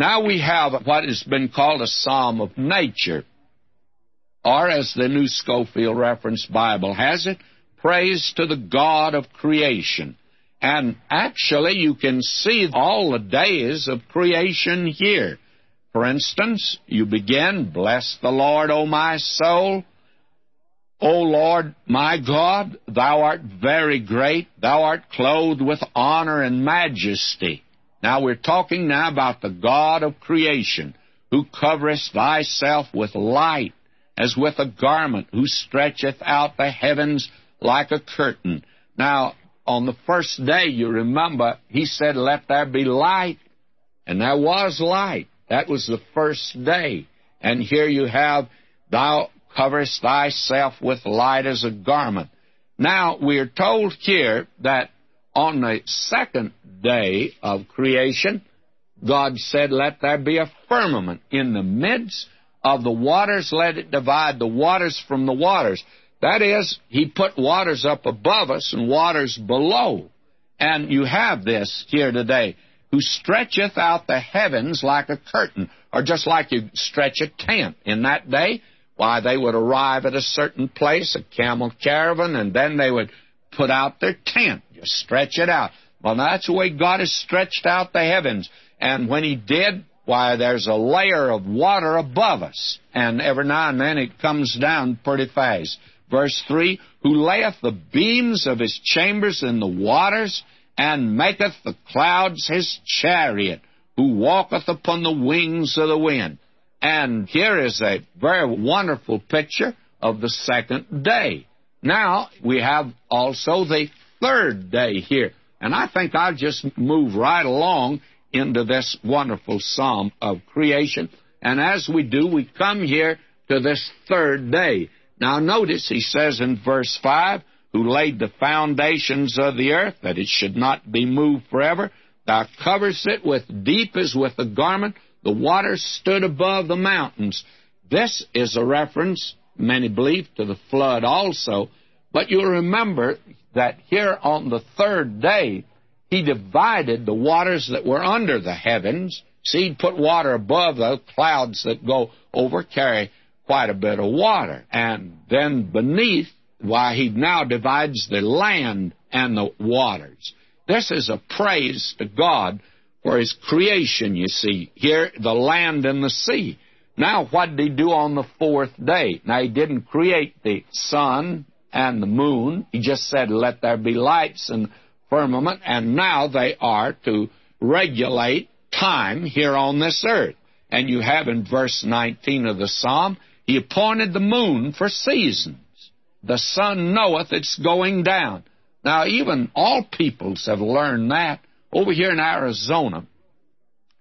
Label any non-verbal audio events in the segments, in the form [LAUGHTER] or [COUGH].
Now we have what has been called a psalm of nature, or as the New Scofield Reference Bible has it, praise to the God of creation. And actually, you can see all the days of creation here. For instance, you begin, Bless the Lord, O my soul. O Lord, my God, thou art very great. Thou art clothed with honor and majesty. Now we're talking now about the God of creation, who covereth thyself with light as with a garment, who stretcheth out the heavens like a curtain. Now, on the first day, you remember, he said, Let there be light. And there was light. That was the first day. And here you have, Thou coverest thyself with light as a garment. Now, we are told here that on the second day of creation, God said, Let there be a firmament in the midst of the waters, let it divide the waters from the waters. That is, He put waters up above us and waters below. And you have this here today, who stretcheth out the heavens like a curtain, or just like you stretch a tent. In that day, why, they would arrive at a certain place, a camel caravan, and then they would put out their tent, stretch it out. Well, that's the way God has stretched out the heavens. And when He did, why, there's a layer of water above us, and every now and then it comes down pretty fast. Verse 3 Who layeth the beams of his chambers in the waters, and maketh the clouds his chariot, who walketh upon the wings of the wind. And here is a very wonderful picture of the second day. Now, we have also the third day here. And I think I'll just move right along into this wonderful psalm of creation. And as we do, we come here to this third day. Now, notice he says in verse 5 Who laid the foundations of the earth, that it should not be moved forever. Thou coverest it with deep as with a garment. The waters stood above the mountains. This is a reference, many believe, to the flood also. But you'll remember that here on the third day, he divided the waters that were under the heavens. See, he'd put water above the clouds that go over, carry quite a bit of water. And then beneath, why, he now divides the land and the waters. This is a praise to God for his creation, you see. Here, the land and the sea. Now, what did he do on the fourth day? Now, he didn't create the sun and the moon. He just said, let there be lights and firmament, and now they are to regulate time here on this earth. And you have in verse 19 of the psalm, He appointed the moon for seasons. The sun knoweth it's going down. Now, even all peoples have learned that. Over here in Arizona,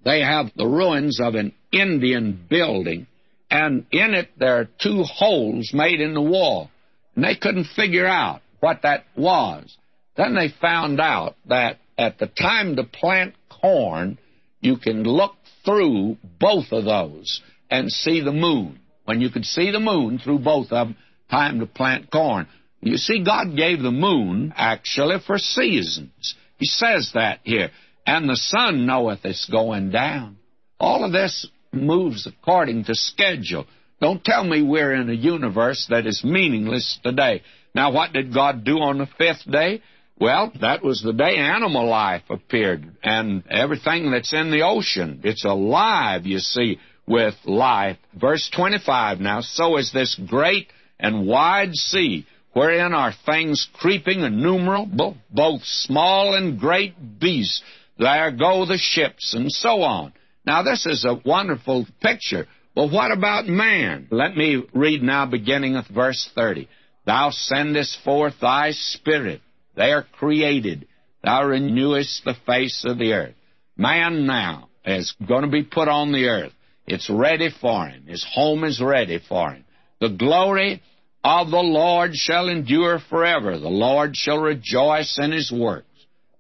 they have the ruins of an Indian building, and in it there are two holes made in the wall. And they couldn't figure out what that was. Then they found out that at the time to plant corn, you can look through both of those and see the moon. When you could see the moon through both of them, time to plant corn. You see, God gave the moon actually for seasons. He says that here. And the sun knoweth it's going down. All of this moves according to schedule. Don't tell me we're in a universe that is meaningless today. Now, what did God do on the fifth day? Well, that was the day animal life appeared and everything that's in the ocean. It's alive, you see, with life. Verse 25 now, so is this great and wide sea, wherein are things creeping innumerable, both small and great beasts. There go the ships, and so on. Now, this is a wonderful picture. Well, what about man? Let me read now, beginning with verse 30. Thou sendest forth thy spirit they are created. Thou renewest the face of the earth. Man now is going to be put on the earth. It's ready for him. His home is ready for him. The glory of the Lord shall endure forever. The Lord shall rejoice in his works.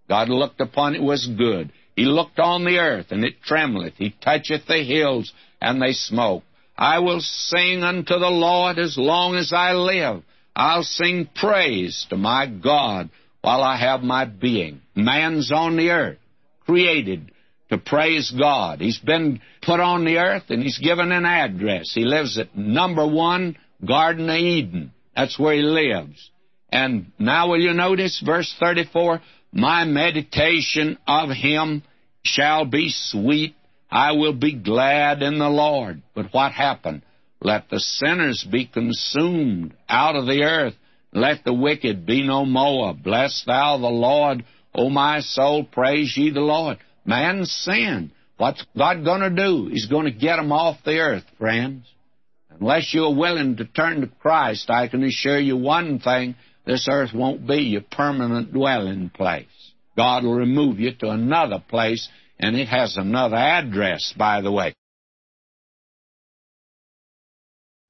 God looked upon it was good. He looked on the earth, and it trembleth. He toucheth the hills, and they smoke. I will sing unto the Lord as long as I live. I'll sing praise to my God while I have my being. Man's on the earth, created to praise God. He's been put on the earth and he's given an address. He lives at number one, Garden of Eden. That's where he lives. And now will you notice verse 34? My meditation of him shall be sweet. I will be glad in the Lord. But what happened? Let the sinners be consumed out of the earth. Let the wicked be no more. Bless thou the Lord, O my soul. Praise ye the Lord. Man sin. What's God going to do? He's going to get them off the earth, friends. Unless you're willing to turn to Christ, I can assure you one thing this earth won't be your permanent dwelling place. God will remove you to another place, and it has another address, by the way.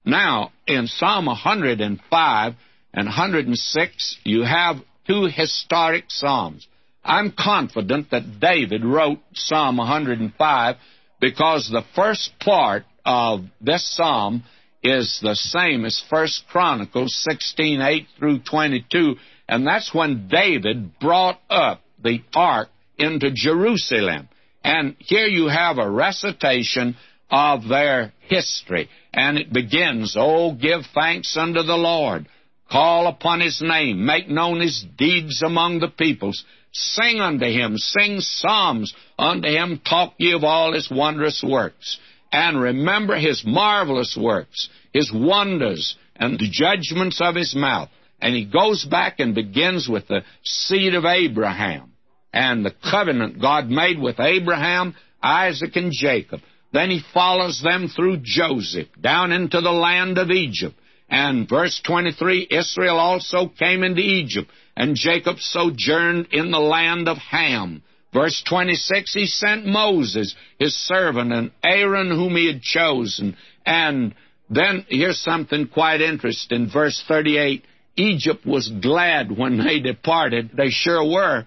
Now, in Psalm 105 and 106, you have two historic psalms. I'm confident that David wrote Psalm 105 because the first part of this psalm is the same as 1 Chronicles 16, 8 through 22, and that's when David brought up the ark into Jerusalem. And here you have a recitation of their history. And it begins, Oh, give thanks unto the Lord. Call upon his name. Make known his deeds among the peoples. Sing unto him. Sing psalms unto him. Talk ye of all his wondrous works. And remember his marvelous works, his wonders, and the judgments of his mouth. And he goes back and begins with the seed of Abraham and the covenant God made with Abraham, Isaac, and Jacob. Then he follows them through Joseph down into the land of Egypt. And verse 23 Israel also came into Egypt, and Jacob sojourned in the land of Ham. Verse 26 He sent Moses, his servant, and Aaron, whom he had chosen. And then here's something quite interesting. Verse 38 Egypt was glad when they departed. They sure were.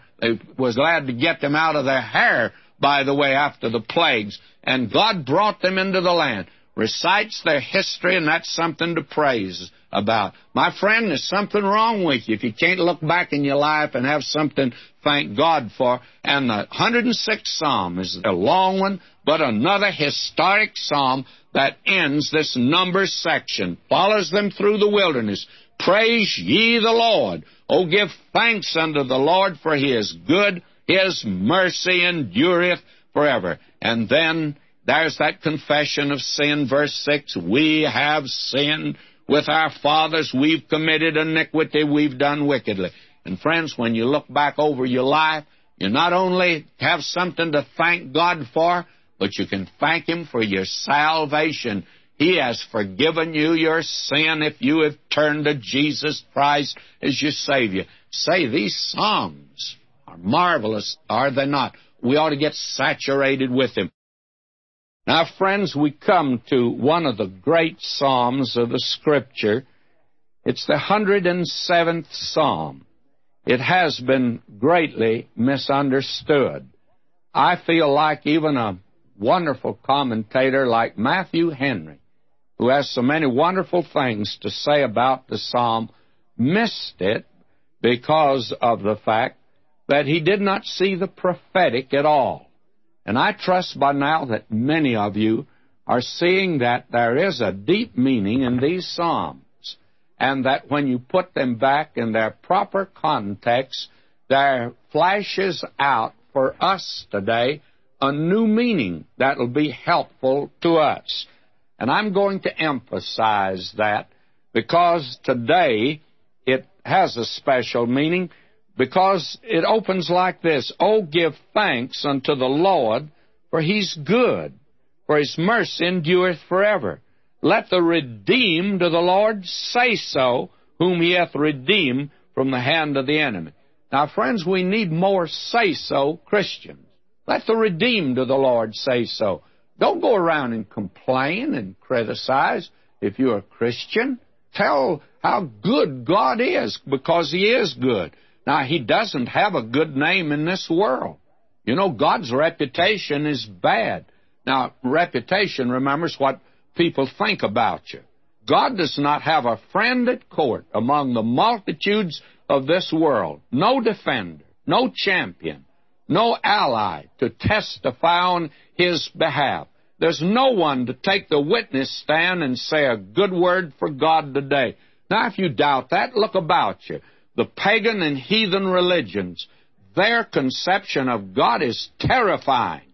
Was glad to get them out of their hair, by the way, after the plagues and God brought them into the land. Recites their history, and that's something to praise about. My friend, there's something wrong with you if you can't look back in your life and have something thank God for. And the 106th Psalm is a long one, but another historic psalm that ends this number section, follows them through the wilderness. Praise ye the Lord. Oh, give thanks unto the Lord for his good. His mercy endureth forever. And then there's that confession of sin, verse 6 We have sinned with our fathers, we've committed iniquity, we've done wickedly. And friends, when you look back over your life, you not only have something to thank God for, but you can thank Him for your salvation. He has forgiven you your sin if you have turned to Jesus Christ as your Savior. Say, these Psalms are marvelous, are they not? we ought to get saturated with Him. Now, friends, we come to one of the great Psalms of the Scripture. It's the 107th Psalm. It has been greatly misunderstood. I feel like even a wonderful commentator like Matthew Henry, who has so many wonderful things to say about the Psalm, missed it because of the fact that he did not see the prophetic at all. And I trust by now that many of you are seeing that there is a deep meaning in these Psalms, and that when you put them back in their proper context, there flashes out for us today a new meaning that will be helpful to us. And I'm going to emphasize that because today it has a special meaning because it opens like this Oh, give thanks unto the Lord, for he's good, for his mercy endureth forever. Let the redeemed of the Lord say so, whom he hath redeemed from the hand of the enemy. Now, friends, we need more say so Christians. Let the redeemed of the Lord say so. Don't go around and complain and criticize if you're a Christian. Tell how good God is because He is good. Now, he doesn't have a good name in this world. You know, God's reputation is bad. Now, reputation, remembers what people think about you. God does not have a friend at court among the multitudes of this world. No defender, no champion, no ally to testify on his behalf. There's no one to take the witness stand and say a good word for God today. Now, if you doubt that, look about you. The pagan and heathen religions, their conception of God is terrifying.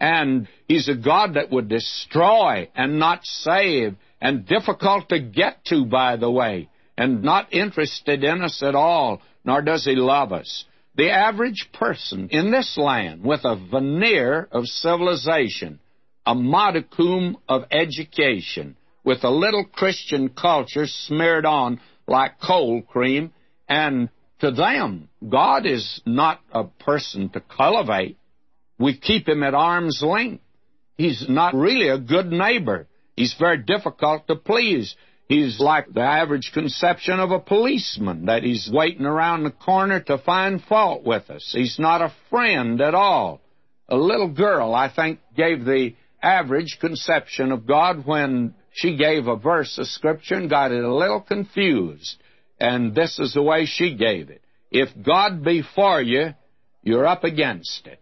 And He's a God that would destroy and not save, and difficult to get to, by the way, and not interested in us at all, nor does He love us. The average person in this land with a veneer of civilization, a modicum of education, with a little Christian culture smeared on like cold cream, and to them, God is not a person to cultivate. We keep him at arm's length. He's not really a good neighbor. He's very difficult to please. He's like the average conception of a policeman, that he's waiting around the corner to find fault with us. He's not a friend at all. A little girl, I think, gave the average conception of God when she gave a verse of Scripture and got it a little confused. And this is the way she gave it. If God be for you, you're up against it.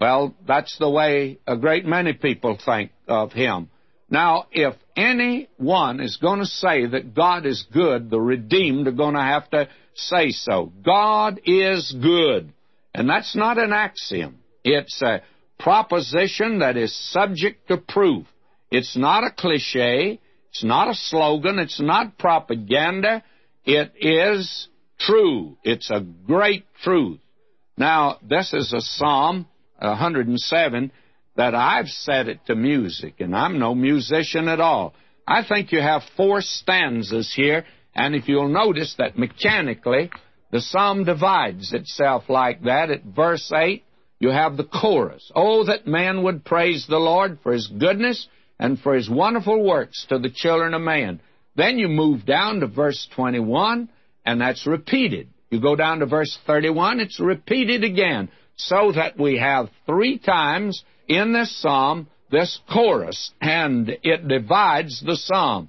Well, that's the way a great many people think of Him. Now, if anyone is going to say that God is good, the redeemed are going to have to say so. God is good. And that's not an axiom. It's a proposition that is subject to proof. It's not a cliche. It's not a slogan. It's not propaganda. It is true. It's a great truth. Now, this is a Psalm 107 that I've set it to music, and I'm no musician at all. I think you have four stanzas here, and if you'll notice that mechanically the psalm divides itself like that. At verse 8, you have the chorus. Oh, that man would praise the Lord for his goodness and for his wonderful works to the children of man. Then you move down to verse 21, and that's repeated. You go down to verse 31, it's repeated again, so that we have three times in this psalm this chorus, and it divides the psalm.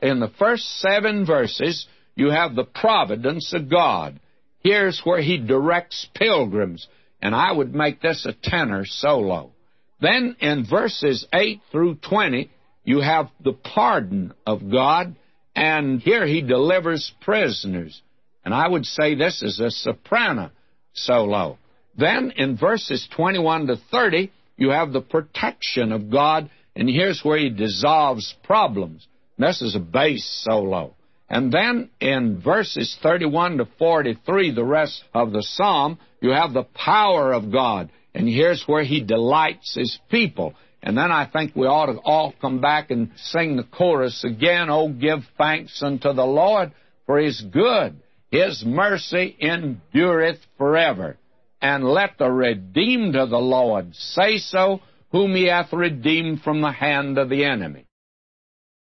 In the first seven verses, you have the providence of God. Here's where He directs pilgrims, and I would make this a tenor solo. Then in verses 8 through 20, you have the pardon of God, and here He delivers prisoners. And I would say this is a soprano solo. Then in verses 21 to 30, you have the protection of God, and here's where he dissolves problems. This is a bass solo. And then in verses 31 to 43, the rest of the psalm, you have the power of God, and here's where he delights his people. And then I think we ought to all come back and sing the chorus again. Oh, give thanks unto the Lord, for his good. His mercy endureth forever and let the redeemed of the Lord say so, whom he hath redeemed from the hand of the enemy.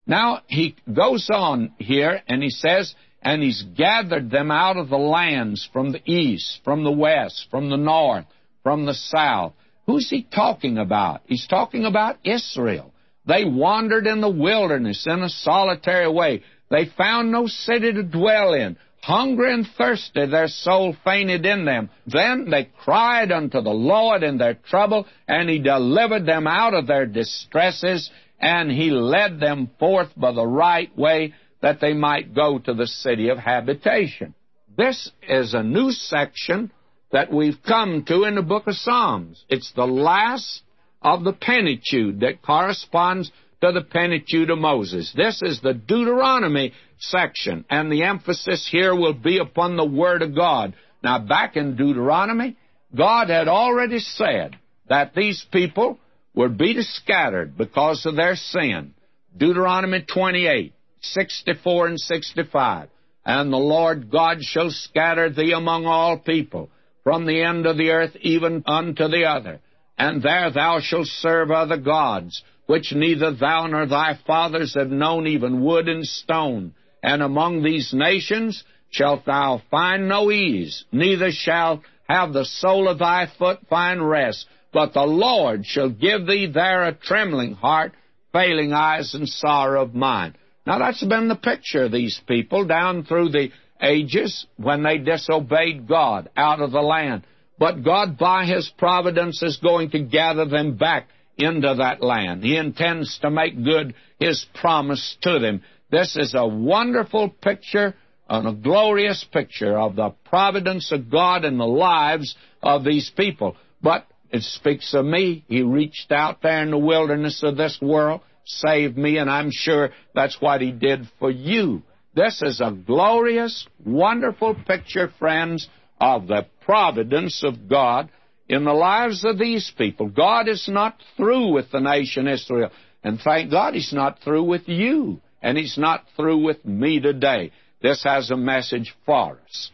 Now he goes on here and he says, and he's gathered them out of the lands from the east, from the west, from the north, from the south. Who's he talking about? He's talking about Israel. They wandered in the wilderness in a solitary way. They found no city to dwell in. Hungry and thirsty, their soul fainted in them. Then they cried unto the Lord in their trouble, and He delivered them out of their distresses, and He led them forth by the right way, that they might go to the city of habitation. This is a new section that we've come to in the book of Psalms. It's the last of the Pentateuch that corresponds to the Pentateuch of Moses. This is the Deuteronomy section, and the emphasis here will be upon the Word of God. Now, back in Deuteronomy, God had already said that these people would be scattered because of their sin. Deuteronomy 28, 64 and 65. And the Lord God shall scatter thee among all people, from the end of the earth even unto the other. And there thou shalt serve other gods, which neither thou nor thy fathers have known, even wood and stone. And among these nations shalt thou find no ease, neither shalt have the sole of thy foot find rest. But the Lord shall give thee there a trembling heart, failing eyes, and sorrow of mind. Now that's been the picture of these people down through the ages when they disobeyed God out of the land. but God, by His providence, is going to gather them back into that land. He intends to make good His promise to them. This is a wonderful picture and a glorious picture of the providence of God in the lives of these people. But it speaks of me. He reached out there in the wilderness of this world, saved me, and I'm sure that's what He did for you. This is a glorious, wonderful picture, friends, of the providence of God in the lives of these people. God is not through with the nation Israel. And thank God He's not through with you. And He's not through with me today. This has a message for us.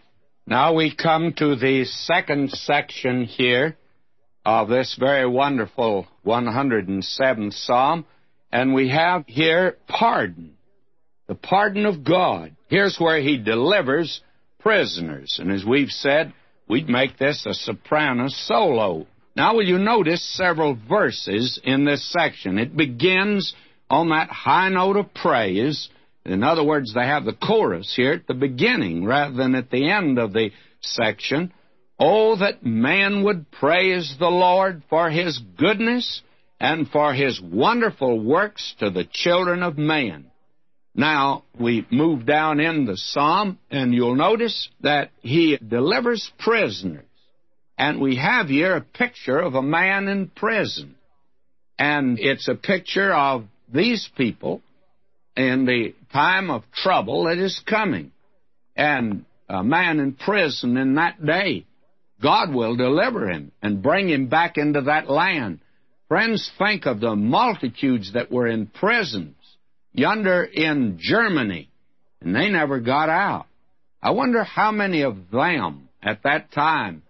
Now we come to the second section here of this very wonderful 107th Psalm, and we have here pardon. The pardon of God. Here's where He delivers prisoners. And as we've said, we'd make this a soprano solo. Now, will you notice several verses in this section? It begins on that high note of praise. In other words, they have the chorus here at the beginning rather than at the end of the section. Oh, that man would praise the Lord for his goodness and for his wonderful works to the children of man. Now, we move down in the psalm, and you'll notice that he delivers prisoners. And we have here a picture of a man in prison. And it's a picture of these people in the time of trouble that is coming. And a man in prison in that day, God will deliver him and bring him back into that land. Friends, think of the multitudes that were in prisons yonder in Germany, and they never got out. I wonder how many of them at that time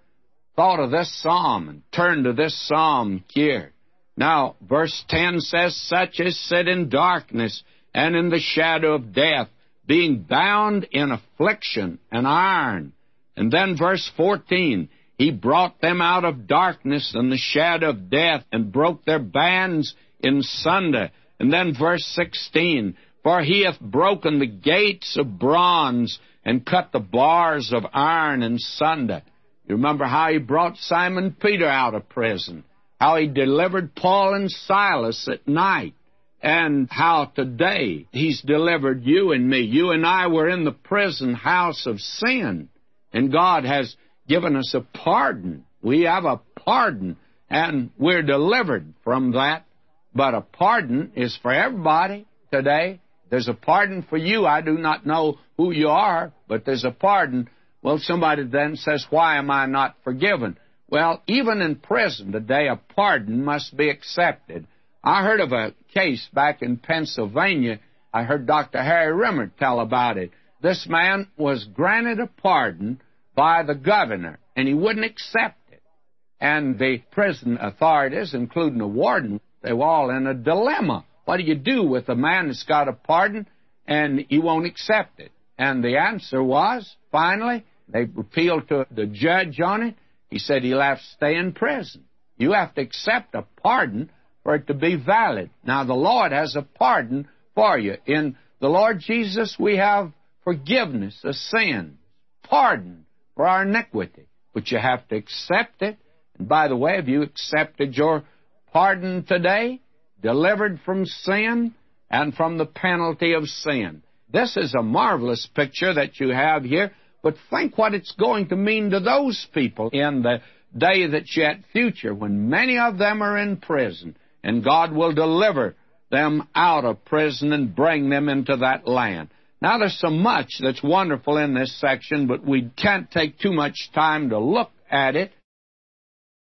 thought of this psalm and turned to this psalm here. Now, verse 10 says, Such as sit in darkness and in the shadow of death, being bound in affliction and iron. And then verse 14, He brought them out of darkness and the shadow of death and broke their bands in sunder and then verse 16, For he hath broken the gates of bronze and cut the bars of iron in sunder. You remember how he brought Simon Peter out of prison, how he delivered Paul and Silas at night, and how today he's delivered you and me. You and I were in the prison house of sin, and God has given us a pardon. We have a pardon, and we're delivered from that but a pardon is for everybody today. There's a pardon for you. I do not know who you are, but there's a pardon. Well, somebody then says, Why am I not forgiven? Well, even in prison today, a pardon must be accepted. I heard of a case back in Pennsylvania. I heard Dr. Harry Rimmer tell about it. This man was granted a pardon by the governor, and he wouldn't accept it. And the prison authorities, including the warden, they were all in a dilemma. What do you do with a man that's got a pardon and he won't accept it? And the answer was, finally, they appealed to the judge on it. He said he'll have to stay in prison. You have to accept a pardon for it to be valid. Now, the Lord has a pardon for you. In the Lord Jesus, we have forgiveness of sin, pardon for our iniquity. But you have to accept it. And by the way, have you accepted your pardon today, delivered from sin and from the penalty of sin. This is a marvelous picture that you have here, but think what it's going to mean to those people in the day that's yet future when many of them are in prison and God will deliver them out of prison and bring them into that land. Now, there's so much that's wonderful in this section, but we can't take too much time to look at it.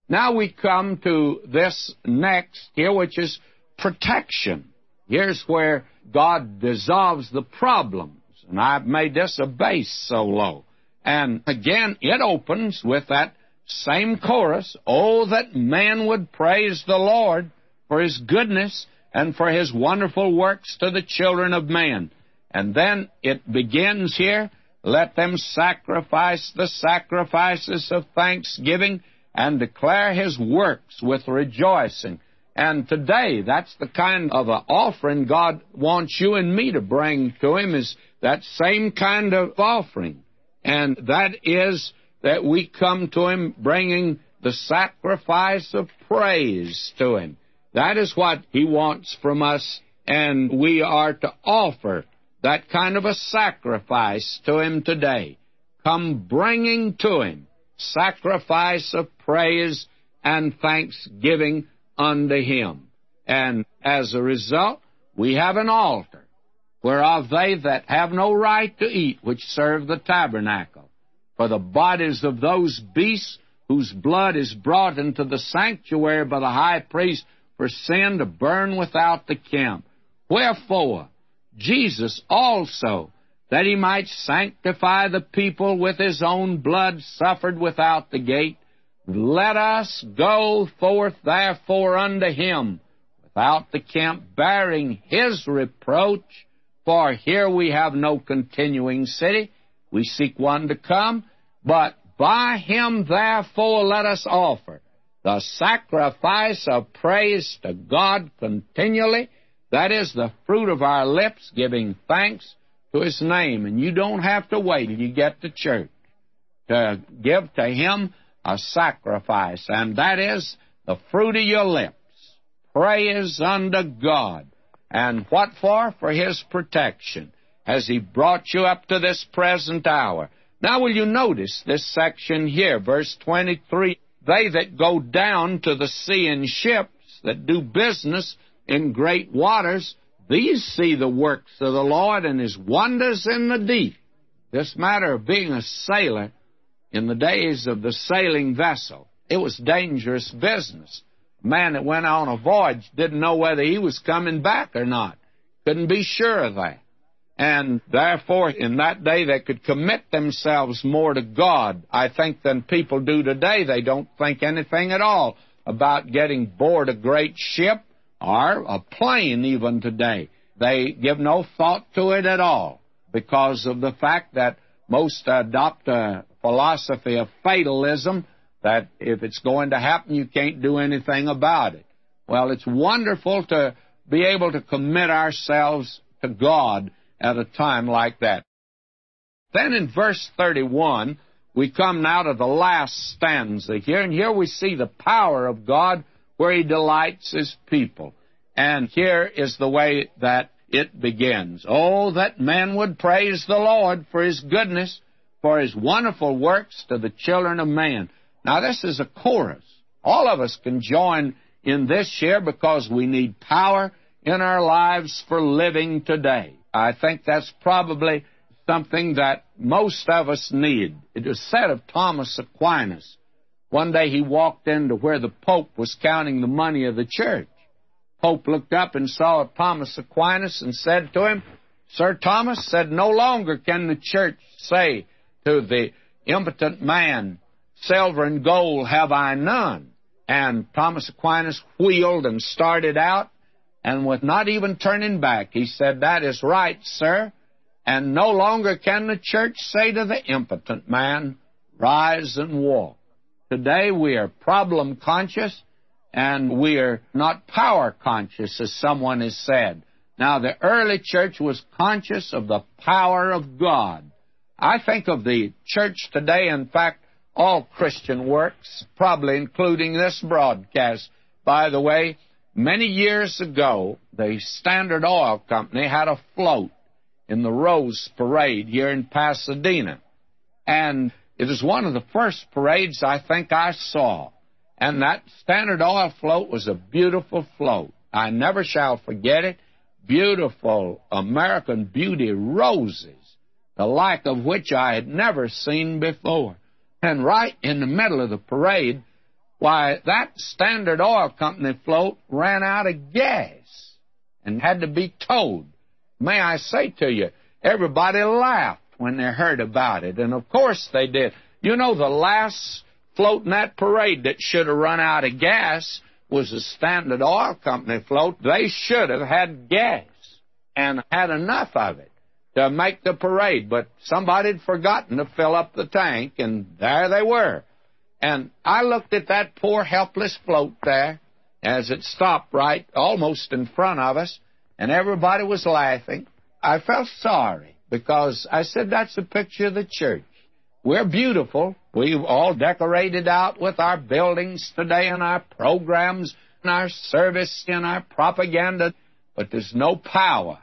Now we come to this next here, which is protection. Here's where God dissolves the problems. And I've made this a bass solo. And again, it opens with that same chorus, Oh, that man would praise the Lord for his goodness and for his wonderful works to the children of man. And then it begins here, Let them sacrifice the sacrifices of thanksgiving and declare his works with rejoicing. And today, that's the kind of an offering God wants you and me to bring to him is that same kind of offering. And that is that we come to Him bringing the sacrifice of praise to Him. That is what He wants from us, and we are to offer that kind of a sacrifice to Him today. Come bringing to Him sacrifice of praise and thanksgiving unto Him. And as a result, we have an altar, whereof they that have no right to eat, which serve the tabernacle. For the bodies of those beasts whose blood is brought into the sanctuary by the high priest for sin to burn without the camp. Wherefore, Jesus also, that he might sanctify the people with his own blood, suffered without the gate. Let us go forth therefore unto him without the camp, bearing his reproach. For here we have no continuing city. We seek one to come, but by him therefore let us offer the sacrifice of praise to God continually. That is the fruit of our lips, giving thanks to His name. And you don't have to wait till you get to church to give to Him a sacrifice, and that is the fruit of your lips. Praise unto God. And what for? For His protection. Has He brought you up to this present hour? Now, will you notice this section here, verse 23? They that go down to the sea in ships, that do business in great waters, these see the works of the Lord and his wonders in the deep. This matter of being a sailor in the days of the sailing vessel, it was dangerous business. A man that went on a voyage didn't know whether he was coming back or not. Couldn't be sure of that. And therefore, in that day, they could commit themselves more to God, I think, than people do today. They don't think anything at all about getting aboard a great ship or a plane even today. They give no thought to it at all because of the fact that most adopt a philosophy of fatalism that if it's going to happen, you can't do anything about it. Well, it's wonderful to be able to commit ourselves to God at a time like that. Then in verse 31, we come now to the last stanza here, and here we see the power of God where He delights His people. And here is the way that it begins. Oh, that men would praise the Lord for His goodness, for His wonderful works to the children of man. Now, this is a chorus. All of us can join in this here because we need power in our lives for living today. I think that's probably something that most of us need. It was said of Thomas Aquinas. One day he walked into where the Pope was counting the money of the church. Pope looked up and saw Thomas Aquinas and said to him, Sir Thomas said, No longer can the church say to the impotent man, Silver and gold have I none. And Thomas Aquinas wheeled and started out and with not even turning back, he said, That is right, sir. And no longer can the church say to the impotent man, Rise and walk. Today we are problem conscious and we are not power conscious, as someone has said. Now, the early church was conscious of the power of God. I think of the church today, in fact, all Christian works, probably including this broadcast. By the way, Many years ago, the Standard Oil Company had a float in the Rose Parade here in Pasadena. And it was one of the first parades I think I saw. And that Standard Oil float was a beautiful float. I never shall forget it. Beautiful American Beauty roses, the like of which I had never seen before. And right in the middle of the parade why, that Standard Oil Company float ran out of gas and had to be towed. May I say to you, everybody laughed when they heard about it, and of course they did. You know, the last float in that parade that should have run out of gas was the Standard Oil Company float. They should have had gas and had enough of it to make the parade, but somebody had forgotten to fill up the tank, and there they were. And I looked at that poor helpless float there as it stopped right almost in front of us, and everybody was laughing. I felt sorry because I said that's a picture of the church. We're beautiful We've all decorated out with our buildings today and our programs and our service and our propaganda, but there's no power,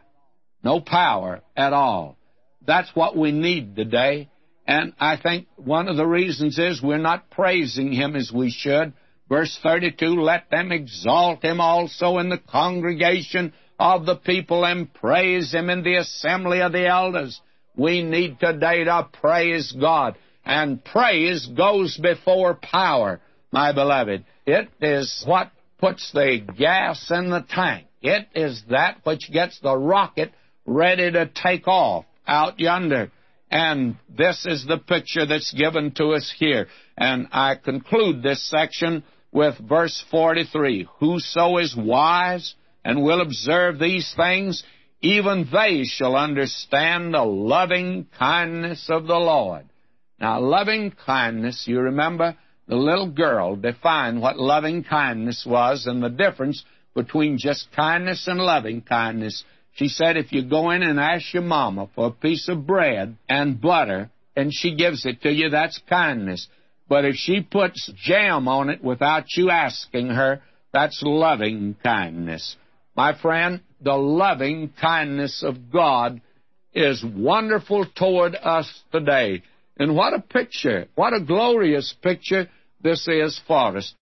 no power at all. That's what we need today. And I think one of the reasons is we're not praising Him as we should. Verse 32, let them exalt Him also in the congregation of the people and praise Him in the assembly of the elders. We need today to praise God. And praise goes before power, my beloved. It is what puts the gas in the tank. It is that which gets the rocket ready to take off out yonder. And this is the picture that's given to us here. And I conclude this section with verse 43 Whoso is wise and will observe these things, even they shall understand the loving kindness of the Lord. Now, loving kindness, you remember the little girl defined what loving kindness was and the difference between just kindness and loving kindness. She said, if you go in and ask your mama for a piece of bread and butter, and she gives it to you, that's kindness. But if she puts jam on it without you asking her, that's loving kindness. My friend, the loving kindness of God is wonderful toward us today. And what a picture, what a glorious picture this is for us.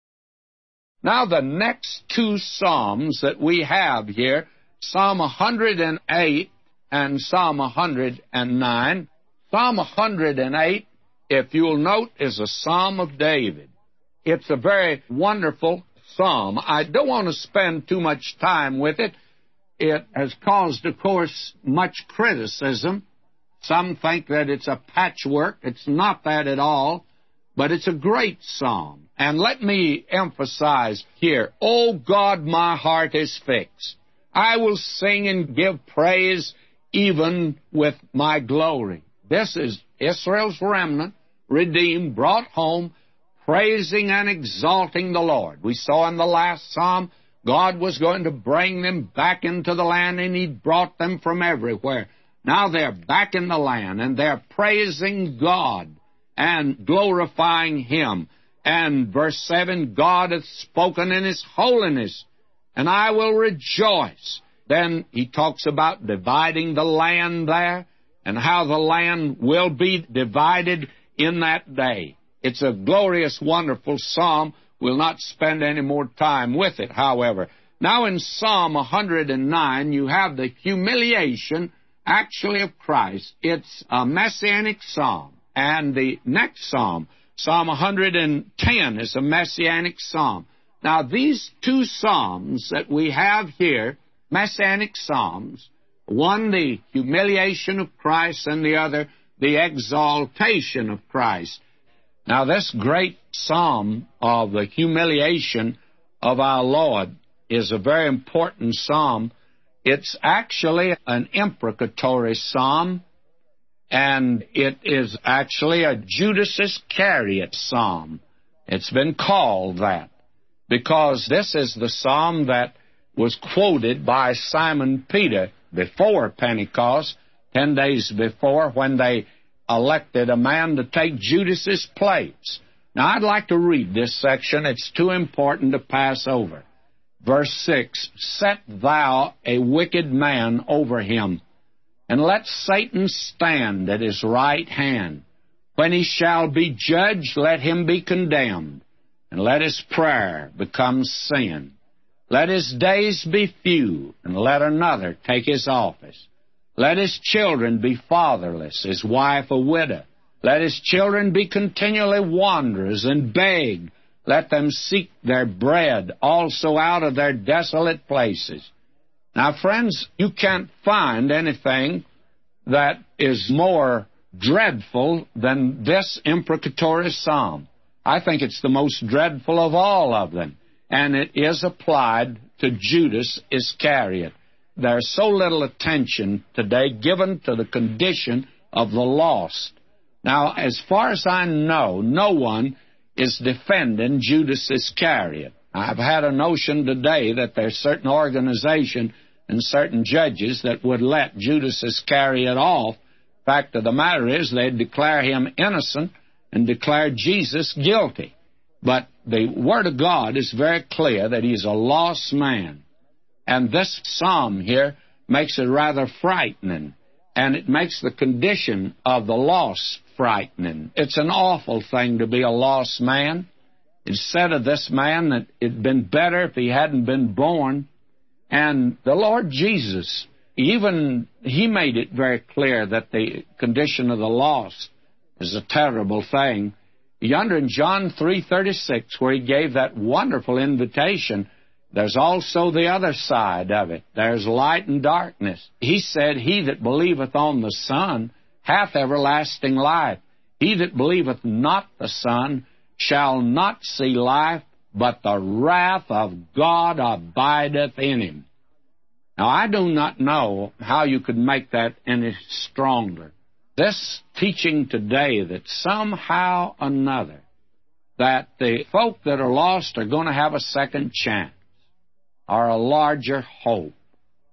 Now, the next two Psalms that we have here, Psalm 108 and Psalm 109. Psalm 108, if you'll note, is a Psalm of David. It's a very wonderful psalm. I don't want to spend too much time with it. It has caused, of course, much criticism. Some think that it's a patchwork. It's not that at all, but it's a great psalm. And let me emphasize here, O God, my heart is fixed. I will sing and give praise even with my glory. This is Israel's remnant, redeemed, brought home, praising and exalting the Lord. We saw in the last psalm God was going to bring them back into the land, and He brought them from everywhere. Now they're back in the land, and they're praising God and glorifying Him. And verse 7 God hath spoken in His holiness, and I will rejoice. Then he talks about dividing the land there and how the land will be divided in that day. It's a glorious, wonderful psalm. We'll not spend any more time with it, however. Now in Psalm 109, you have the humiliation actually of Christ. It's a messianic psalm. And the next psalm, Psalm 110, is a messianic psalm. Now, these two psalms that we have here, messianic psalms, one the humiliation of Christ and the other the exaltation of Christ. Now, this great psalm of the humiliation of our Lord is a very important psalm. It's actually an imprecatory psalm, and it is actually a Judas Iscariot psalm. It's been called that because this is the psalm that was quoted by Simon Peter before Pentecost, ten days before, when they elected a man to take Judas's place. Now, I'd like to read this section. It's too important to pass over. Verse 6 Set thou a wicked man over him, and let Satan stand at his right hand. When he shall be judged, let him be condemned, and let his prayer become sin. Let his days be few, and let another take his office. Let his children be fatherless, his wife a widow. Let his children be continually wanderers and beg. Let them seek their bread also out of their desolate places. Now, friends, you can't find anything that is more dreadful than this imprecatory psalm. I think it's the most dreadful of all of them, and it is applied to Judas Iscariot. There's so little attention today given to the condition of the lost. Now, as far as I know, no one is defending Judas Iscariot. I've had a notion today that there's certain organization and certain judges that would let Judas Iscariot off. Fact of the matter is, they'd declare him innocent and declare Jesus guilty. But the Word of God is very clear that he's a lost man. And this psalm here makes it rather frightening, and it makes the condition of the lost frightening. It's an awful thing to be a lost man. It said of this man that it'd been better if he hadn't been born. And the Lord Jesus, even he made it very clear that the condition of the lost is a terrible thing. Yonder in John 3:36 where he gave that wonderful invitation, there's also the other side of it. There's light and darkness. He said, "He that believeth on the Son hath everlasting life. He that believeth not the Son shall not see life, but the wrath of God abideth in him." Now, I do not know how you could make that any stronger. This teaching today that somehow another that the folk that are lost are going to have a second chance or a larger hope,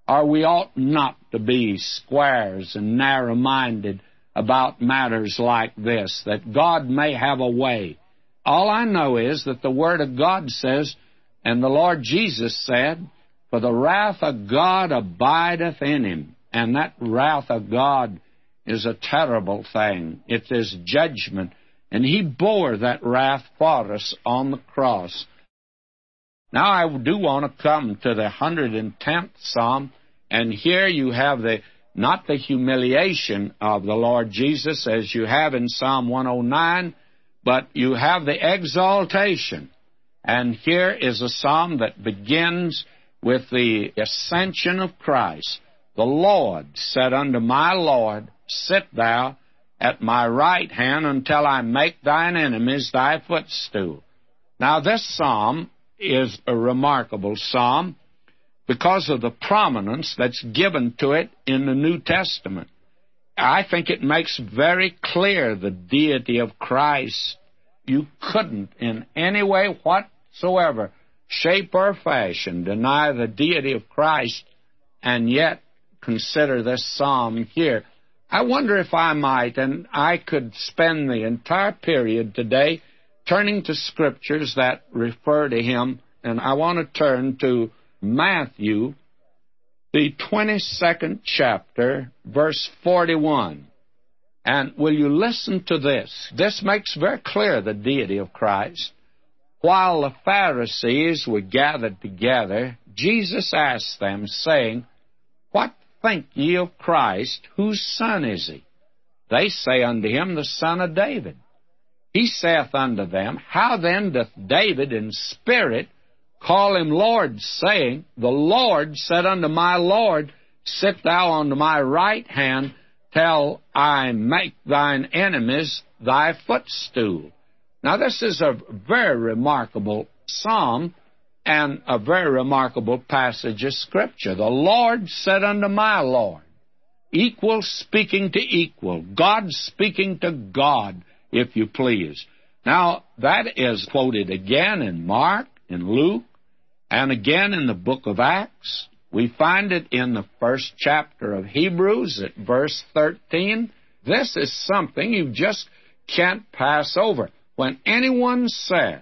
or we ought not to be squares and narrow-minded about matters like this, that God may have a way. All I know is that the Word of God says, and the Lord Jesus said, for the wrath of God abideth in him. And that wrath of God is a terrible thing. It is judgment. And he bore that wrath for us on the cross. Now I do want to come to the 110th Psalm, and here you have the not the humiliation of the Lord Jesus as you have in Psalm 109, but you have the exaltation. And here is a psalm that begins with the ascension of Christ, the Lord said unto my Lord, Sit thou at my right hand until I make thine enemies thy footstool. Now, this psalm is a remarkable psalm because of the prominence that's given to it in the New Testament. I think it makes very clear the deity of Christ. You couldn't, in any way whatsoever, shape or fashion deny the deity of Christ and yet consider this psalm here. I wonder if I might, and I could spend the entire period today turning to scriptures that refer to him, and I want to turn to Matthew, the 22nd chapter, verse 41. And will you listen to this? This makes very clear the deity of Christ. While the Pharisees were gathered together, Jesus asked them, saying, What think ye of Christ? Whose son is he? They say unto him, The son of David. He saith unto them, How then doth David in spirit call him Lord, saying, The Lord said unto my Lord, Sit thou on my right hand till I make thine enemies thy footstool. Now, this is a very remarkable psalm and a very remarkable passage of Scripture. The Lord said unto my Lord, equal speaking to equal, God speaking to God, if you please. Now, that is quoted again in Mark, in Luke, and again in the book of Acts. We find it in the first chapter of Hebrews at verse 13. This is something you just can't pass over. When anyone says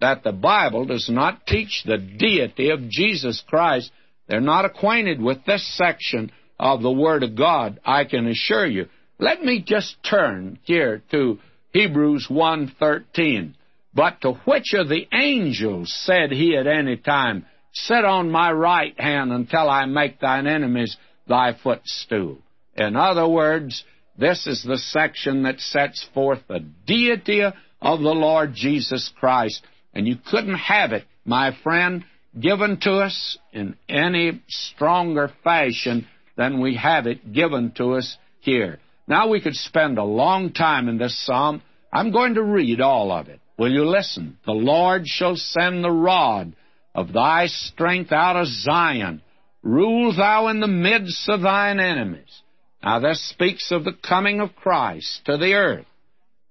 that the Bible does not teach the deity of Jesus Christ, they're not acquainted with this section of the Word of God, I can assure you. Let me just turn here to Hebrews 1:13. But to which of the angels said he at any time, Sit on my right hand until I make thine enemies thy footstool? In other words, this is the section that sets forth the deity of the Lord Jesus Christ. And you couldn't have it, my friend, given to us in any stronger fashion than we have it given to us here. Now we could spend a long time in this psalm. I'm going to read all of it. Will you listen? The Lord shall send the rod of thy strength out of Zion. Rule thou in the midst of thine enemies. Now this speaks of the coming of Christ to the earth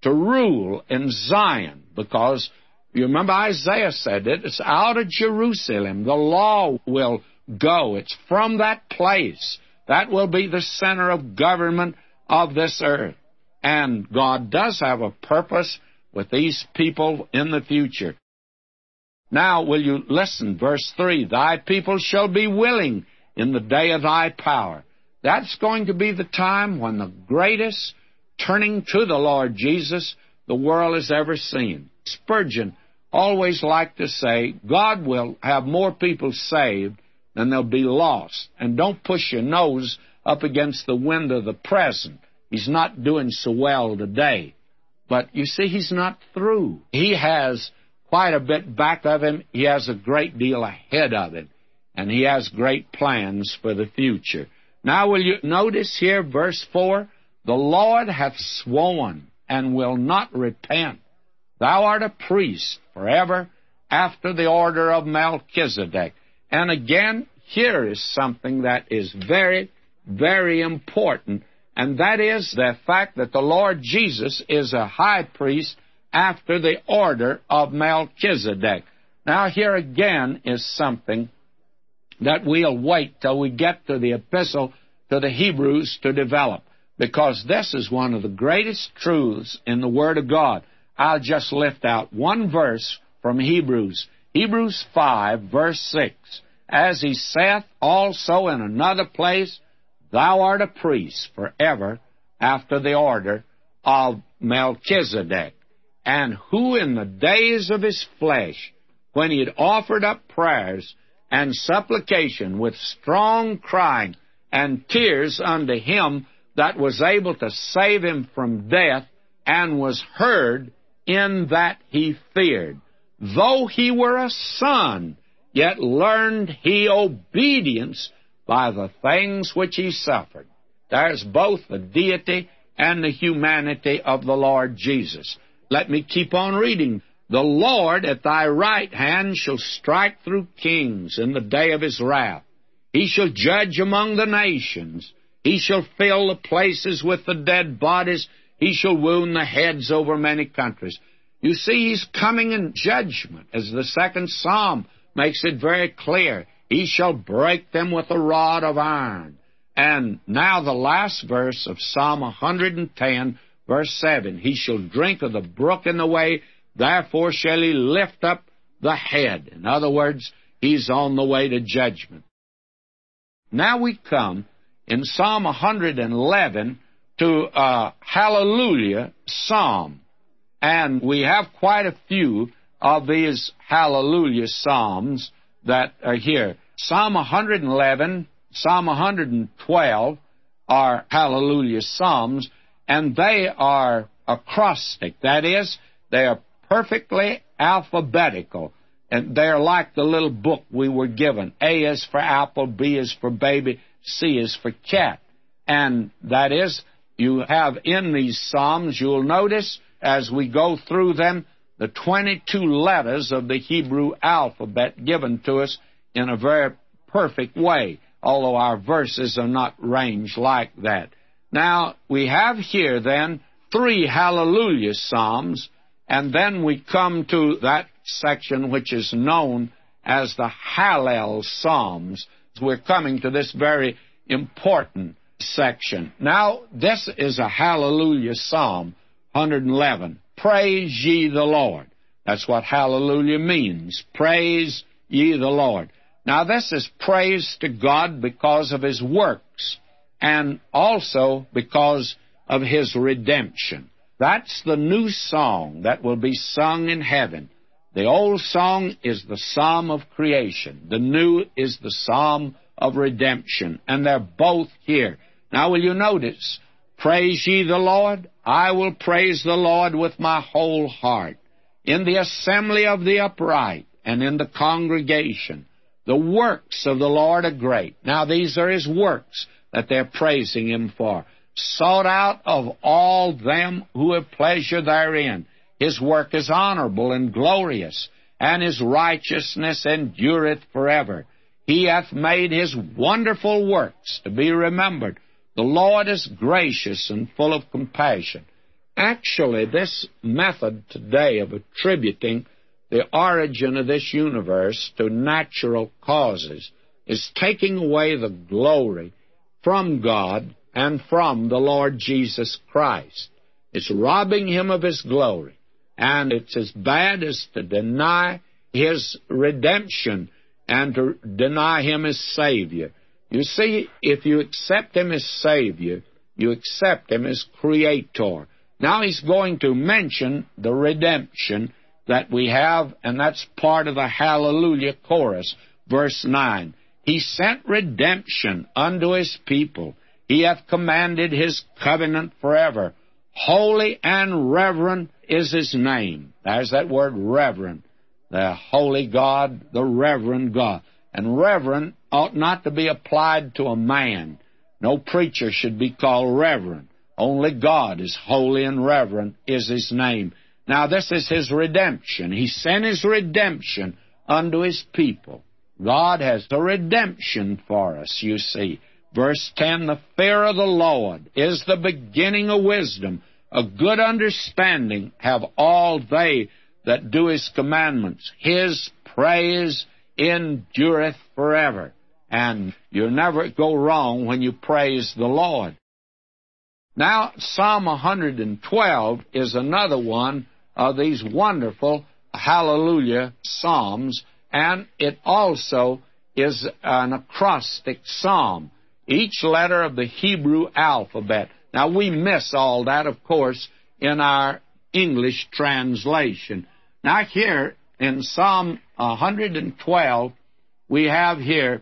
to rule in Zion because you remember Isaiah said it, it's out of Jerusalem. The law will go. It's from that place. That will be the center of government of this earth. And God does have a purpose with these people in the future. Now, will you listen? Verse 3 Thy people shall be willing in the day of thy power. That's going to be the time when the greatest turning to the Lord Jesus the world has ever seen. Spurgeon always liked to say, God will have more people saved than they'll be lost. And don't push your nose up against the wind of the present. He's not doing so well today. But you see, he's not through. He has quite a bit back of him. He has a great deal ahead of him. And he has great plans for the future. Now, will you notice here, verse 4? The Lord hath sworn and will not repent. Thou art a priest forever after the order of Melchizedek. And again, here is something that is very, very important, and that is the fact that the Lord Jesus is a high priest after the order of Melchizedek. Now, here again is something that we'll wait till we get to the epistle to the Hebrews to develop, because this is one of the greatest truths in the Word of God. I'll just lift out one verse from Hebrews. Hebrews 5, verse 6. As he saith also in another place, Thou art a priest forever after the order of Melchizedek, and who in the days of his flesh, when he had offered up prayers and supplication with strong crying and tears unto him that was able to save him from death, and was heard in that he feared. Though he were a son, yet learned he obedience by the things which he suffered. There's both the deity and the humanity of the Lord Jesus. Let me keep on reading. The Lord at thy right hand shall strike through kings in the day of his wrath. He shall judge among the nations. He shall fill the places with the dead bodies. He shall wound the heads over many countries. You see, he's coming in judgment, as the second psalm makes it very clear. He shall break them with a rod of iron. And now the last verse of Psalm 110, verse 7 He shall drink of the brook in the way, therefore shall he lift up the head. In other words, he's on the way to judgment. Now we come in Psalm 111 to a hallelujah psalm. And we have quite a few of these hallelujah psalms that are here. Psalm 111, Psalm 112 are hallelujah psalms, and they are acrostic. That is, they are perfectly alphabetical. And they're like the little book we were given. A is for apple, B is for baby, C is for cat. And that is, you have in these Psalms, you'll notice as we go through them, the 22 letters of the Hebrew alphabet given to us in a very perfect way, although our verses are not ranged like that. Now, we have here then three hallelujah psalms, and then we come to that section which is known as the Hallel Psalms. We're coming to this very important section. Now, this is a hallelujah psalm, 111. Praise ye the Lord. That's what hallelujah means. Praise ye the Lord. Now, this is praise to God because of His works and also because of His redemption. That's the new song that will be sung in heaven. The old song is the psalm of creation. The new is the psalm of redemption. And they're both here. Now, will you notice? Praise ye the Lord. I will praise the Lord with my whole heart. In the assembly of the upright and in the congregation, the works of the Lord are great. Now, these are his works that they're praising him for. Sought out of all them who have pleasure therein. His work is honorable and glorious, and his righteousness endureth forever. He hath made his wonderful works to be remembered. The Lord is gracious and full of compassion. Actually, this method today of attributing the origin of this universe to natural causes is taking away the glory from God and from the Lord Jesus Christ. It's robbing him of his glory. And it's as bad as to deny his redemption and to deny him as Savior. You see, if you accept him as Savior, you accept him as Creator. Now he's going to mention the redemption that we have, and that's part of the Hallelujah chorus, verse 9. He sent redemption unto his people. He hath commanded his covenant forever. Holy and reverend is his name. There's that word reverend. The holy God, the reverend God. And reverend ought not to be applied to a man. No preacher should be called reverend. Only God is holy and reverend is his name. Now this is his redemption. He sent his redemption unto his people. God has a redemption for us, you see. Verse 10 The fear of the Lord is the beginning of wisdom. A good understanding have all they that do his commandments. His praise endureth forever. And you'll never go wrong when you praise the Lord. Now, Psalm 112 is another one of these wonderful hallelujah psalms, and it also is an acrostic psalm, each letter of the Hebrew alphabet. Now, we miss all that, of course, in our English translation. Now, here in Psalm 112, we have here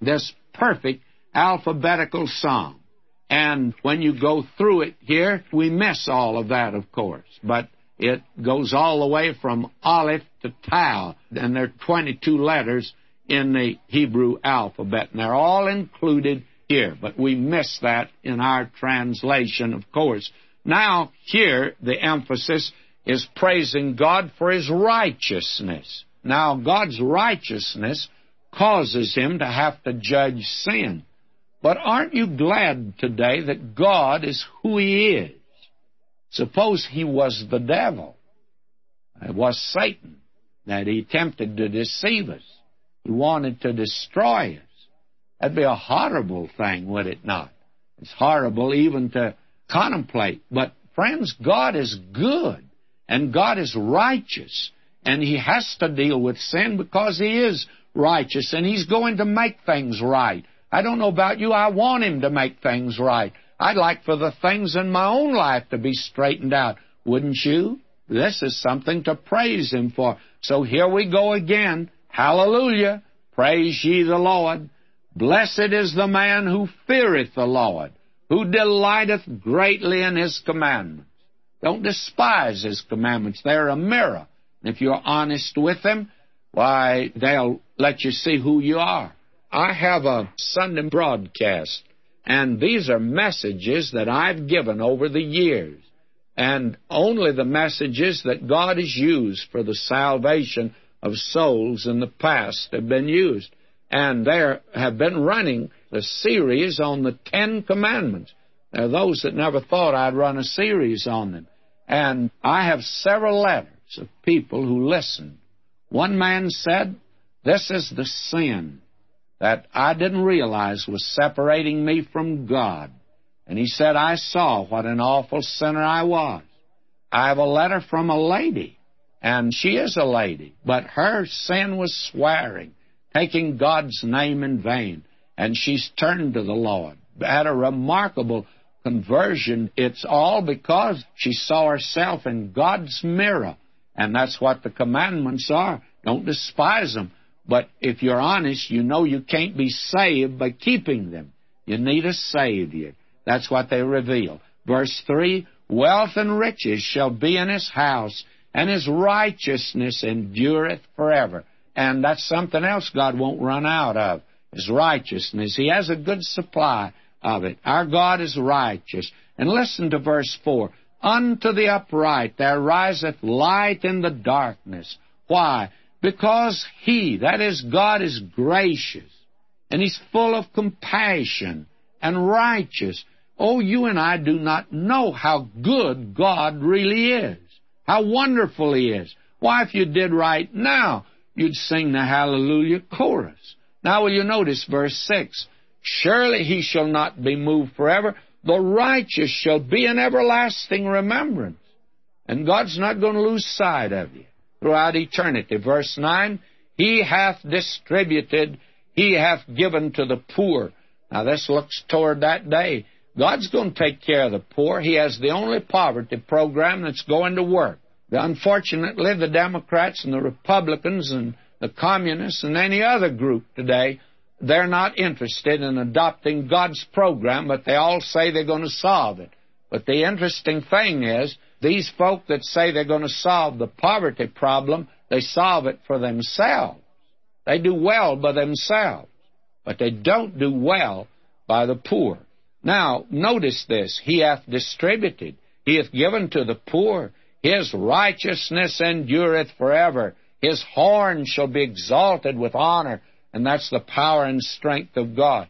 this perfect alphabetical psalm. And when you go through it here, we miss all of that, of course. But it goes all the way from Aleph to Tau, and there are 22 letters in the Hebrew alphabet, and they're all included here. But we miss that in our translation, of course. Now, here, the emphasis is praising God for His righteousness. Now, God's righteousness causes Him to have to judge sin. But aren't you glad today that God is who He is? Suppose He was the devil. It was Satan that He tempted to deceive us. He wanted to destroy us. That'd be a horrible thing, would it not? It's horrible even to contemplate. But friends, God is good and God is righteous and He has to deal with sin because He is righteous and He's going to make things right. I don't know about you. I want Him to make things right. I'd like for the things in my own life to be straightened out. Wouldn't you? This is something to praise Him for. So here we go again. Hallelujah. Praise ye the Lord. Blessed is the man who feareth the Lord, who delighteth greatly in His commandments. Don't despise His commandments. They're a mirror. And if you're honest with them, why, they'll let you see who you are. I have a Sunday broadcast, and these are messages that I've given over the years. And only the messages that God has used for the salvation of souls in the past have been used. And there have been running a series on the Ten Commandments. There are those that never thought I'd run a series on them. And I have several letters of people who listened. One man said, This is the sin that I didn't realize was separating me from God. And he said, I saw what an awful sinner I was. I have a letter from a lady, and she is a lady, but her sin was swearing, taking God's name in vain, and she's turned to the Lord. Had a remarkable conversion. It's all because she saw herself in God's mirror, and that's what the commandments are. Don't despise them. But if you're honest, you know you can't be saved by keeping them. You need a Savior. That's what they reveal. Verse 3 Wealth and riches shall be in his house, and his righteousness endureth forever. And that's something else God won't run out of his righteousness. He has a good supply of it. Our God is righteous. And listen to verse 4 Unto the upright there riseth light in the darkness. Why? Because He, that is, God, is gracious and He's full of compassion and righteous. Oh, you and I do not know how good God really is, how wonderful He is. Why, if you did right now, you'd sing the Hallelujah chorus. Now, will you notice verse 6? Surely He shall not be moved forever. the righteous shall be in everlasting remembrance. And God's not going to lose sight of you throughout eternity. Verse 9, He hath distributed, He hath given to the poor. Now this looks toward that day. God's going to take care of the poor. He has the only poverty program that's going to work. Unfortunately, the Democrats and the Republicans and the Communists and any other group today, they're not interested in adopting God's program, but they all say they're going to solve it. But the interesting thing is, these folk that say they're going to solve the poverty problem, they solve it for themselves. They do well by themselves, but they don't do well by the poor. Now, notice this. He hath distributed. He hath given to the poor. His righteousness endureth forever. His horn shall be exalted with honor. And that's the power and strength of God.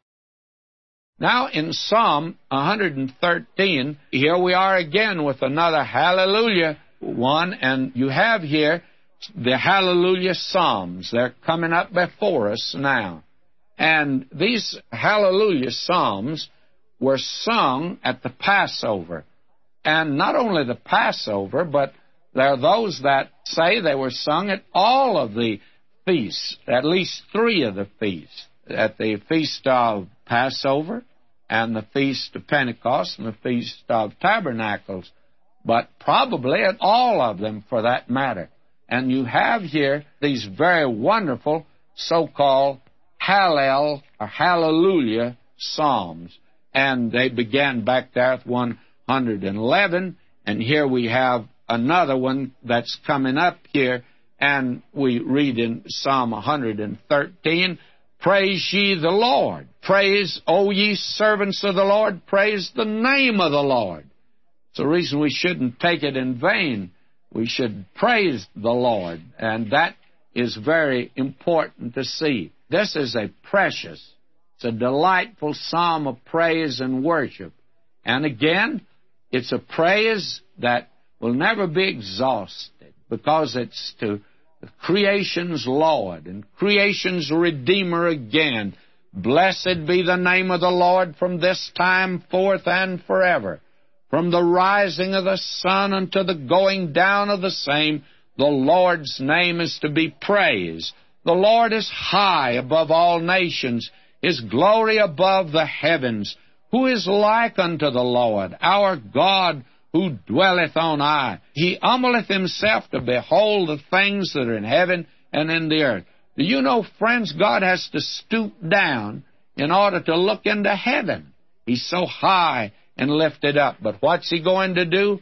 Now in Psalm 113, here we are again with another hallelujah one, and you have here the hallelujah psalms. They're coming up before us now. And these hallelujah psalms were sung at the Passover. And not only the Passover, but there are those that say they were sung at all of the feasts, at least three of the feasts. At the Feast of Passover, and the Feast of Pentecost, and the Feast of Tabernacles, but probably at all of them for that matter. And you have here these very wonderful so called Hallel or Hallelujah Psalms. And they began back there at 111, and here we have another one that's coming up here, and we read in Psalm 113, Praise ye the Lord. Praise, O ye servants of the Lord, praise the name of the Lord. It's the reason we shouldn't take it in vain. We should praise the Lord, and that is very important to see. This is a precious, it's a delightful psalm of praise and worship. And again, it's a praise that will never be exhausted because it's to creation's Lord and creation's Redeemer again. Blessed be the name of the Lord from this time forth and forever. From the rising of the sun unto the going down of the same, the Lord's name is to be praised. The Lord is high above all nations, His glory above the heavens. Who is like unto the Lord, our God, who dwelleth on high. He humbleth himself to behold the things that are in heaven and in the earth. Do you know, friends, God has to stoop down in order to look into heaven. He's so high and lifted up. But what's he going to do?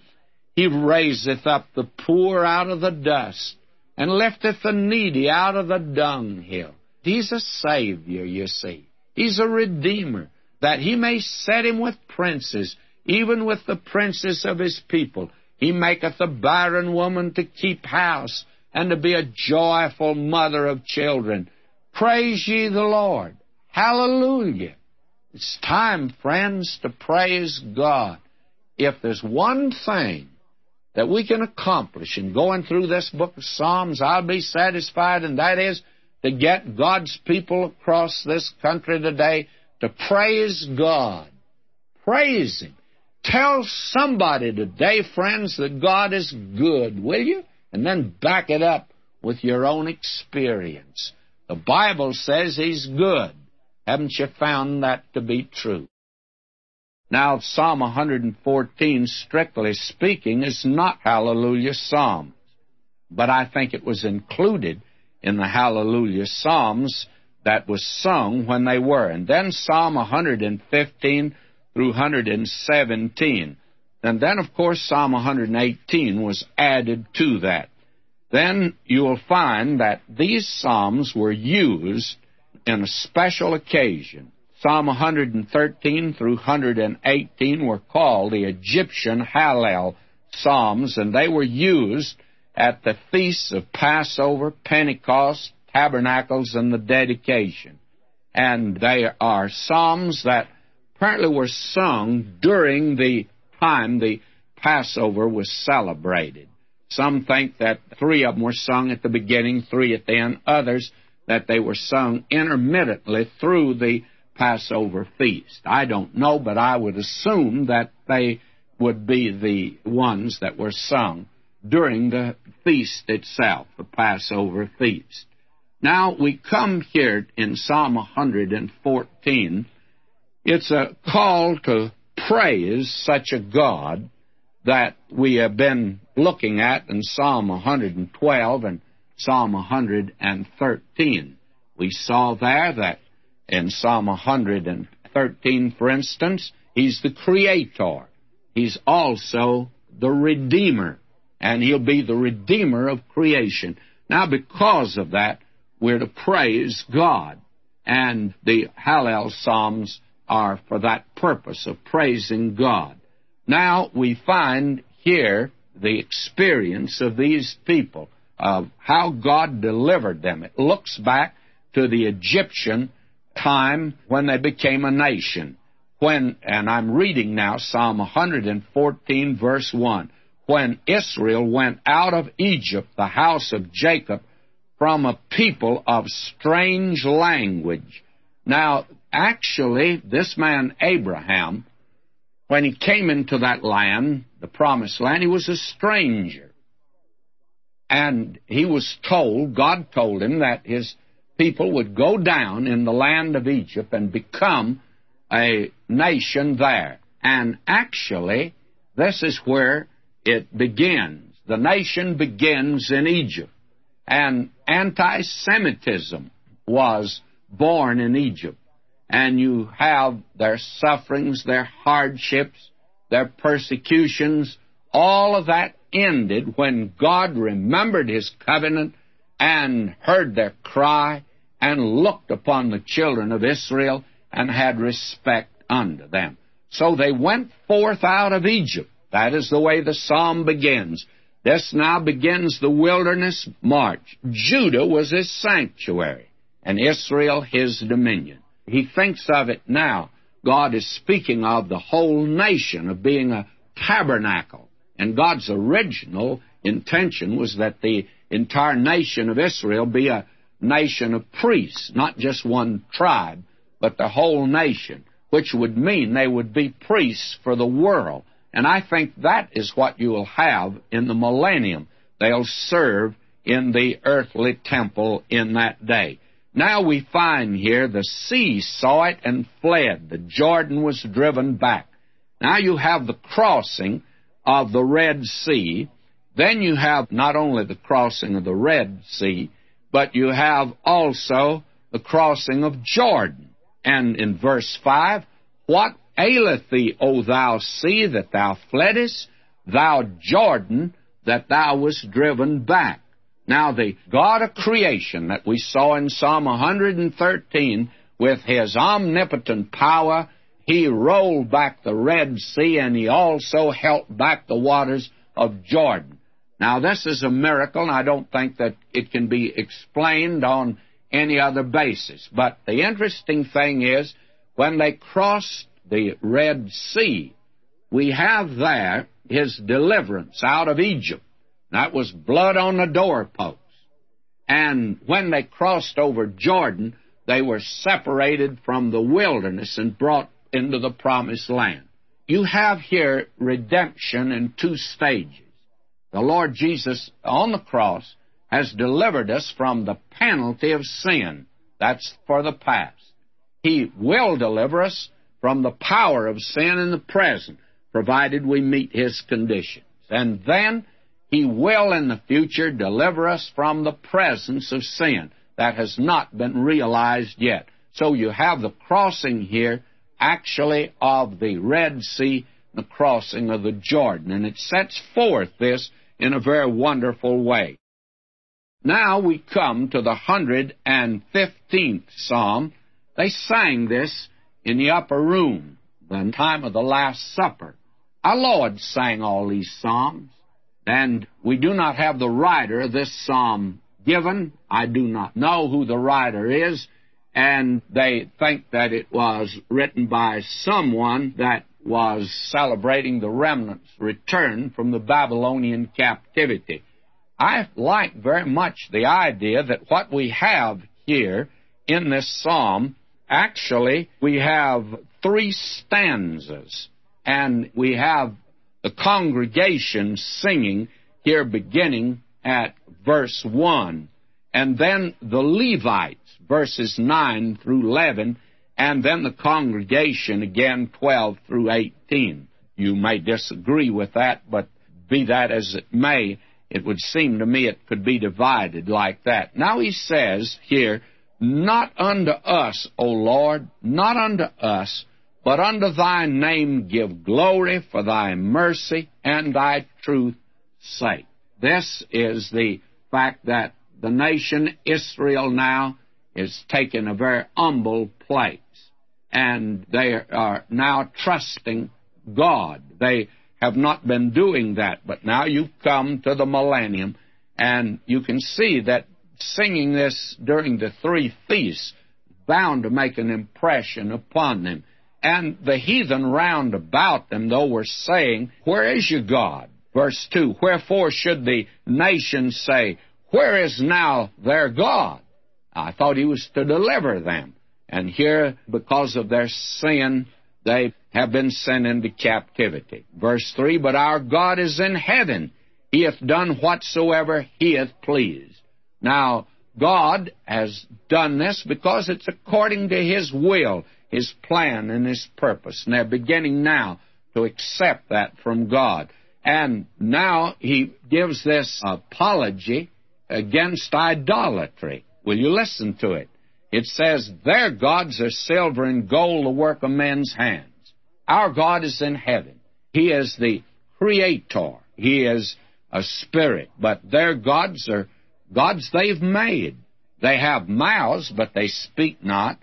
He raiseth up the poor out of the dust and lifteth the needy out of the dunghill. He's a Savior, you see. He's a Redeemer, that he may set him with princes even with the princes of his people. He maketh a barren woman to keep house, and to be a joyful mother of children. Praise ye the Lord. Hallelujah. It's time, friends, to praise God. If there's one thing that we can accomplish in going through this book of Psalms, I'll be satisfied, and that is to get God's people across this country today to praise God. Praise Him. Tell somebody today, friends, that God is good, will you? And then back it up with your own experience. The Bible says He's good. Haven't you found that to be true? Now, Psalm 114, strictly speaking, is not Hallelujah Psalms, but I think it was included in the Hallelujah Psalms that was sung when they were. And then Psalm 115 through 117. And then, of course, Psalm 118 was added to that. Then you'll find that these Psalms were used in a special occasion. Psalm 113 through 118 were called the Egyptian Hallel Psalms, and they were used at the feasts of Passover, Pentecost, Tabernacles, and the dedication. And they are Psalms that apparently were sung during the time the Passover was celebrated. Some think that three of them were sung at the beginning, three at the end. Others that they were sung intermittently through the Passover feast. I don't know, but I would assume that they would be the ones that were sung during the feast itself, the Passover feast. Now we come here in Psalm 114. It's a call to praise such a God that we have been looking at in Psalm 112 and Psalm 113. We saw there that in Psalm 113, for instance, He's the Creator. He's also the Redeemer, and He'll be the Redeemer of creation. Now, because of that, we're to praise God, and the Hallel Psalms are for that purpose of praising God. Now, we find here the experience of these people, of how God delivered them. It looks back to the Egyptian time when they became a nation. When, and I'm reading now Psalm 114, verse 1. When Israel went out of Egypt, the house of Jacob, from a people of strange language. Now, actually, this man Abraham, when he came into that land, the promised land, he was a stranger. And he was told, God told him that his people would go down in the land of Egypt and become a nation there. And actually, this is where it begins. The nation begins in Egypt. And anti Semitism was born in Egypt. And you have their sufferings, their hardships, their persecutions, all of that ended when God remembered His covenant and heard their cry and looked upon the children of Israel and had respect unto them. So they went forth out of Egypt. That is the way the psalm begins. This now begins the wilderness march. Judah was his sanctuary, and Israel his dominion. He thinks of it now. God is speaking of the whole nation, of being a tabernacle. And God's original intention was that the entire nation of Israel be a nation of priests, not just one tribe, but the whole nation, which would mean they would be priests for the world. And I think that is what you will have in the millennium. They'll serve in the earthly temple in that day. Now we find here the sea saw it and fled. The Jordan was driven back. Now you have the crossing of the Red Sea. Then you have not only the crossing of the Red Sea, but you have also the crossing of Jordan. And in verse 5, What aileth thee, O thou sea, that thou fleddest, thou Jordan, that thou wast driven back? Now, the God of creation that we saw in Psalm 113, with his omnipotent power, he rolled back the Red Sea and he also held back the waters of Jordan. Now, this is a miracle, and I don't think that it can be explained on any other basis. But the interesting thing is, when they crossed the Red Sea, we have there his deliverance out of Egypt. That was blood on the doorposts. And when they crossed over Jordan, they were separated from the wilderness and brought into the promised land. You have here redemption in two stages. The Lord Jesus on the cross has delivered us from the penalty of sin. That's for the past. He will deliver us from the power of sin in the present, provided we meet His conditions. And then He will in the future deliver us from the presence of sin. That has not been realized yet. So you have the crossing here, actually, of the Red Sea, the crossing of the Jordan. And it sets forth this in a very wonderful way. Now we come to the 115th Psalm. They sang this in the upper room, the time of the Last Supper. Our Lord sang all these Psalms, and we do not have the writer of this Psalm given. I do not know who the writer is, and they think that it was written by someone that was celebrating the remnant's return from the Babylonian captivity. I like very much the idea that what we have here in this psalm actually, we have three stanzas, and we have the congregation singing here beginning at verse 1, and then the Levites, verses 9 through 11, and then the congregation again 12 through 18. You may disagree with that, but be that as it may, it would seem to me it could be divided like that. Now he says here, Not unto us, O Lord, not unto us, but unto thy name give glory for thy mercy and thy truth sake. This is the fact that the nation Israel now is taking a very humble place, and they are now trusting God. They have not been doing that, but now you've come to the millennium, and you can see that singing this during the three feasts bound to make an impression upon them. And the heathen round about them, though, were saying, Where is your God? Verse 2 Wherefore should the nations say, Where is now their God? I thought he was to deliver them. And here, because of their sin, they have been sent into captivity. Verse 3 But our God is in heaven. He hath done whatsoever he hath pleased. Now, God has done this because it's according to his will, his plan, and his purpose. And they're beginning now to accept that from God. And now he gives this apology against idolatry. Will you listen to it? It says, Their gods are silver and gold, the work of men's hands. Our God is in heaven. He is the creator. He is a spirit. But their gods are gods they've made. They have mouths, but they speak not.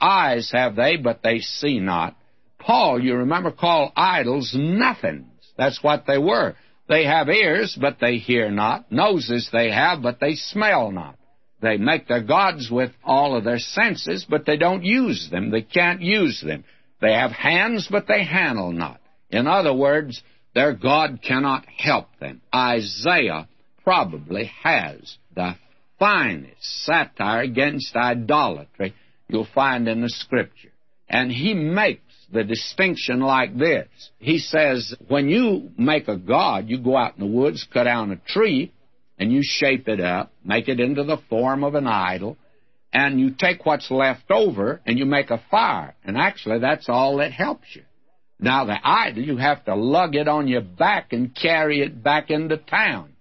Eyes have they, but they see not. Paul, you remember, called idols nothings. That's what they were. They have ears, but they hear not. Noses they have, but they smell not. They make their gods with all of their senses, but they don't use them. They can't use them. They have hands, but they handle not. In other words, their God cannot help them. Isaiah probably has the finest satire against idolatry you'll find in the Scripture. And he makes the distinction like this. He says, when you make a god, you go out in the woods, cut down a tree, and you shape it up, make it into the form of an idol, and you take what's left over and you make a fire. And actually, that's all that helps you. Now, the idol, you have to lug it on your back and carry it back into town.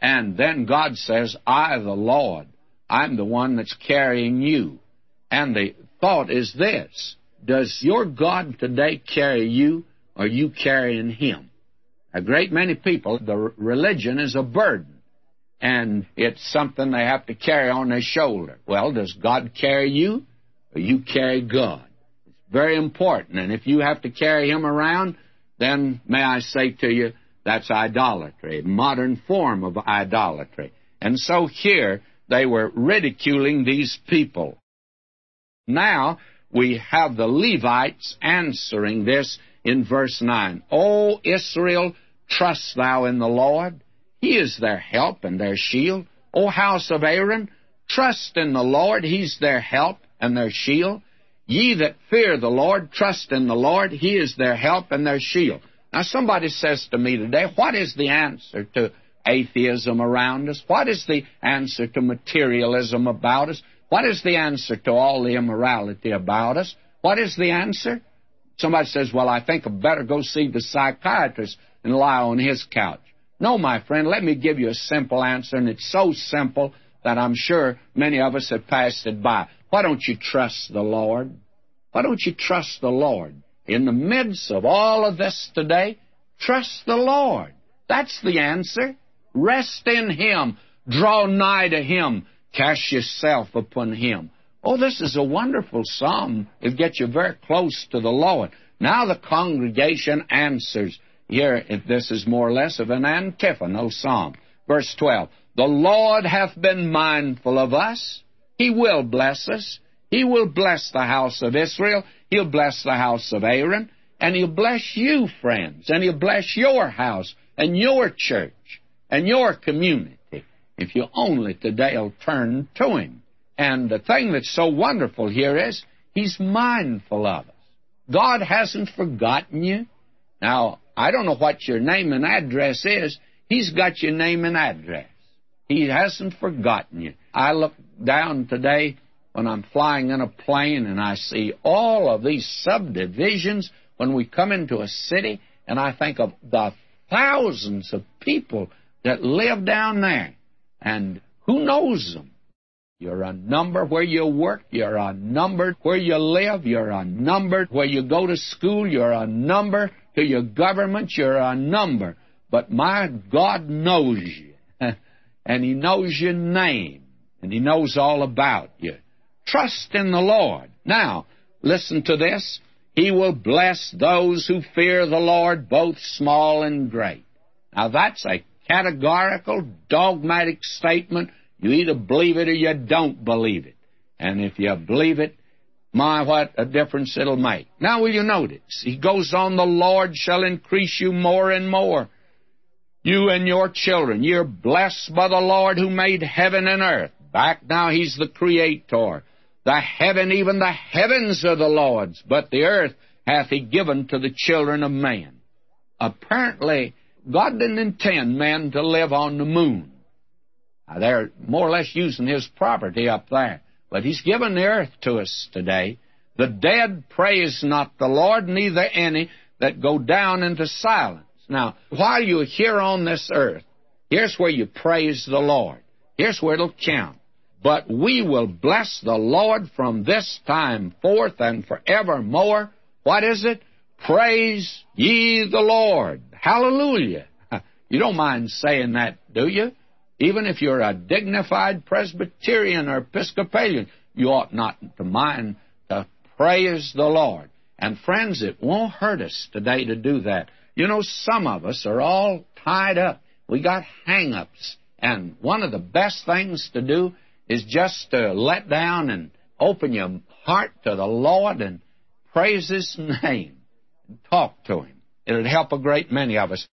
And then God says, I, the Lord, I'm the one that's carrying you. And the thought is this Does your God today carry you, or you carrying him? A great many people, the religion is a burden and it's something they have to carry on their shoulder. Well, does God carry you or you carry God? It's very important. And if you have to carry Him around, then may I say to you, that's idolatry, a modern form of idolatry. And so here they were ridiculing these people. Now we have the Levites answering this in verse 9. O Israel, trust thou in the Lord he is their help and their shield. O house of Aaron, trust in the Lord. He's their help and their shield. Ye that fear the Lord, trust in the Lord. He is their help and their shield. Now, somebody says to me today, what is the answer to atheism around us? What is the answer to materialism about us? What is the answer to all the immorality about us? What is the answer? Somebody says, Well, I think I'd better go see the psychiatrist and lie on his couch. No, my friend, let me give you a simple answer, and it's so simple that I'm sure many of us have passed it by. Why don't you trust the Lord? Why don't you trust the Lord? In the midst of all of this today, trust the Lord. That's the answer. Rest in Him. Draw nigh to Him. Cast yourself upon Him. Oh, this is a wonderful psalm. It gets you very close to the Lord. Now the congregation answers. Here, this is more or less of an antiphonal psalm. Verse 12 The Lord hath been mindful of us. He will bless us. He will bless the house of Israel. He'll bless the house of Aaron. And He'll bless you, friends. And He'll bless your house and your church and your community if you only today will turn to Him. And the thing that's so wonderful here is He's mindful of us. God hasn't forgotten you. Now, I don't know what your name and address is. He's got your name and address. He hasn't forgotten you. I look down today when I'm flying in a plane and I see all of these subdivisions when we come into a city, and I think of the thousands of people that live down there. And who knows them? You're a number where you work. You're a number where you live. You're a number where you go to school. You're a number to your government. You're a number. But my God knows you. [LAUGHS] and He knows your name. And He knows all about you. Trust in the Lord. Now, listen to this. He will bless those who fear the Lord, both small and great. Now that's a categorical, dogmatic statement. You either believe it or you don't believe it. And if you believe it, my, what a difference it'll make. Now will you notice? He goes on, the Lord shall increase you more and more. You and your children, you're blessed by the Lord who made heaven and earth. Back now, He's the Creator. The heaven, even the heavens are the Lord's, but the earth hath He given to the children of man. Apparently, God didn't intend man to live on the moon. Now, they're more or less using His property up there, but He's given the earth to us today. The dead praise not the Lord, neither any that go down into silence. Now, while you're here on this earth, here's where you praise the Lord. Here's where it'll count. But we will bless the Lord from this time forth and forevermore. What is it? Praise ye the Lord. Hallelujah. [LAUGHS] You don't mind saying that, do you? Even if you're a dignified Presbyterian or Episcopalian, you ought not to mind to praise the Lord. And friends, it won't hurt us today to do that. You know, some of us are all tied up. We got hang-ups. And one of the best things to do is just to let down and open your heart to the Lord and praise His [LAUGHS] name talk to Him. It'd help a great many of us.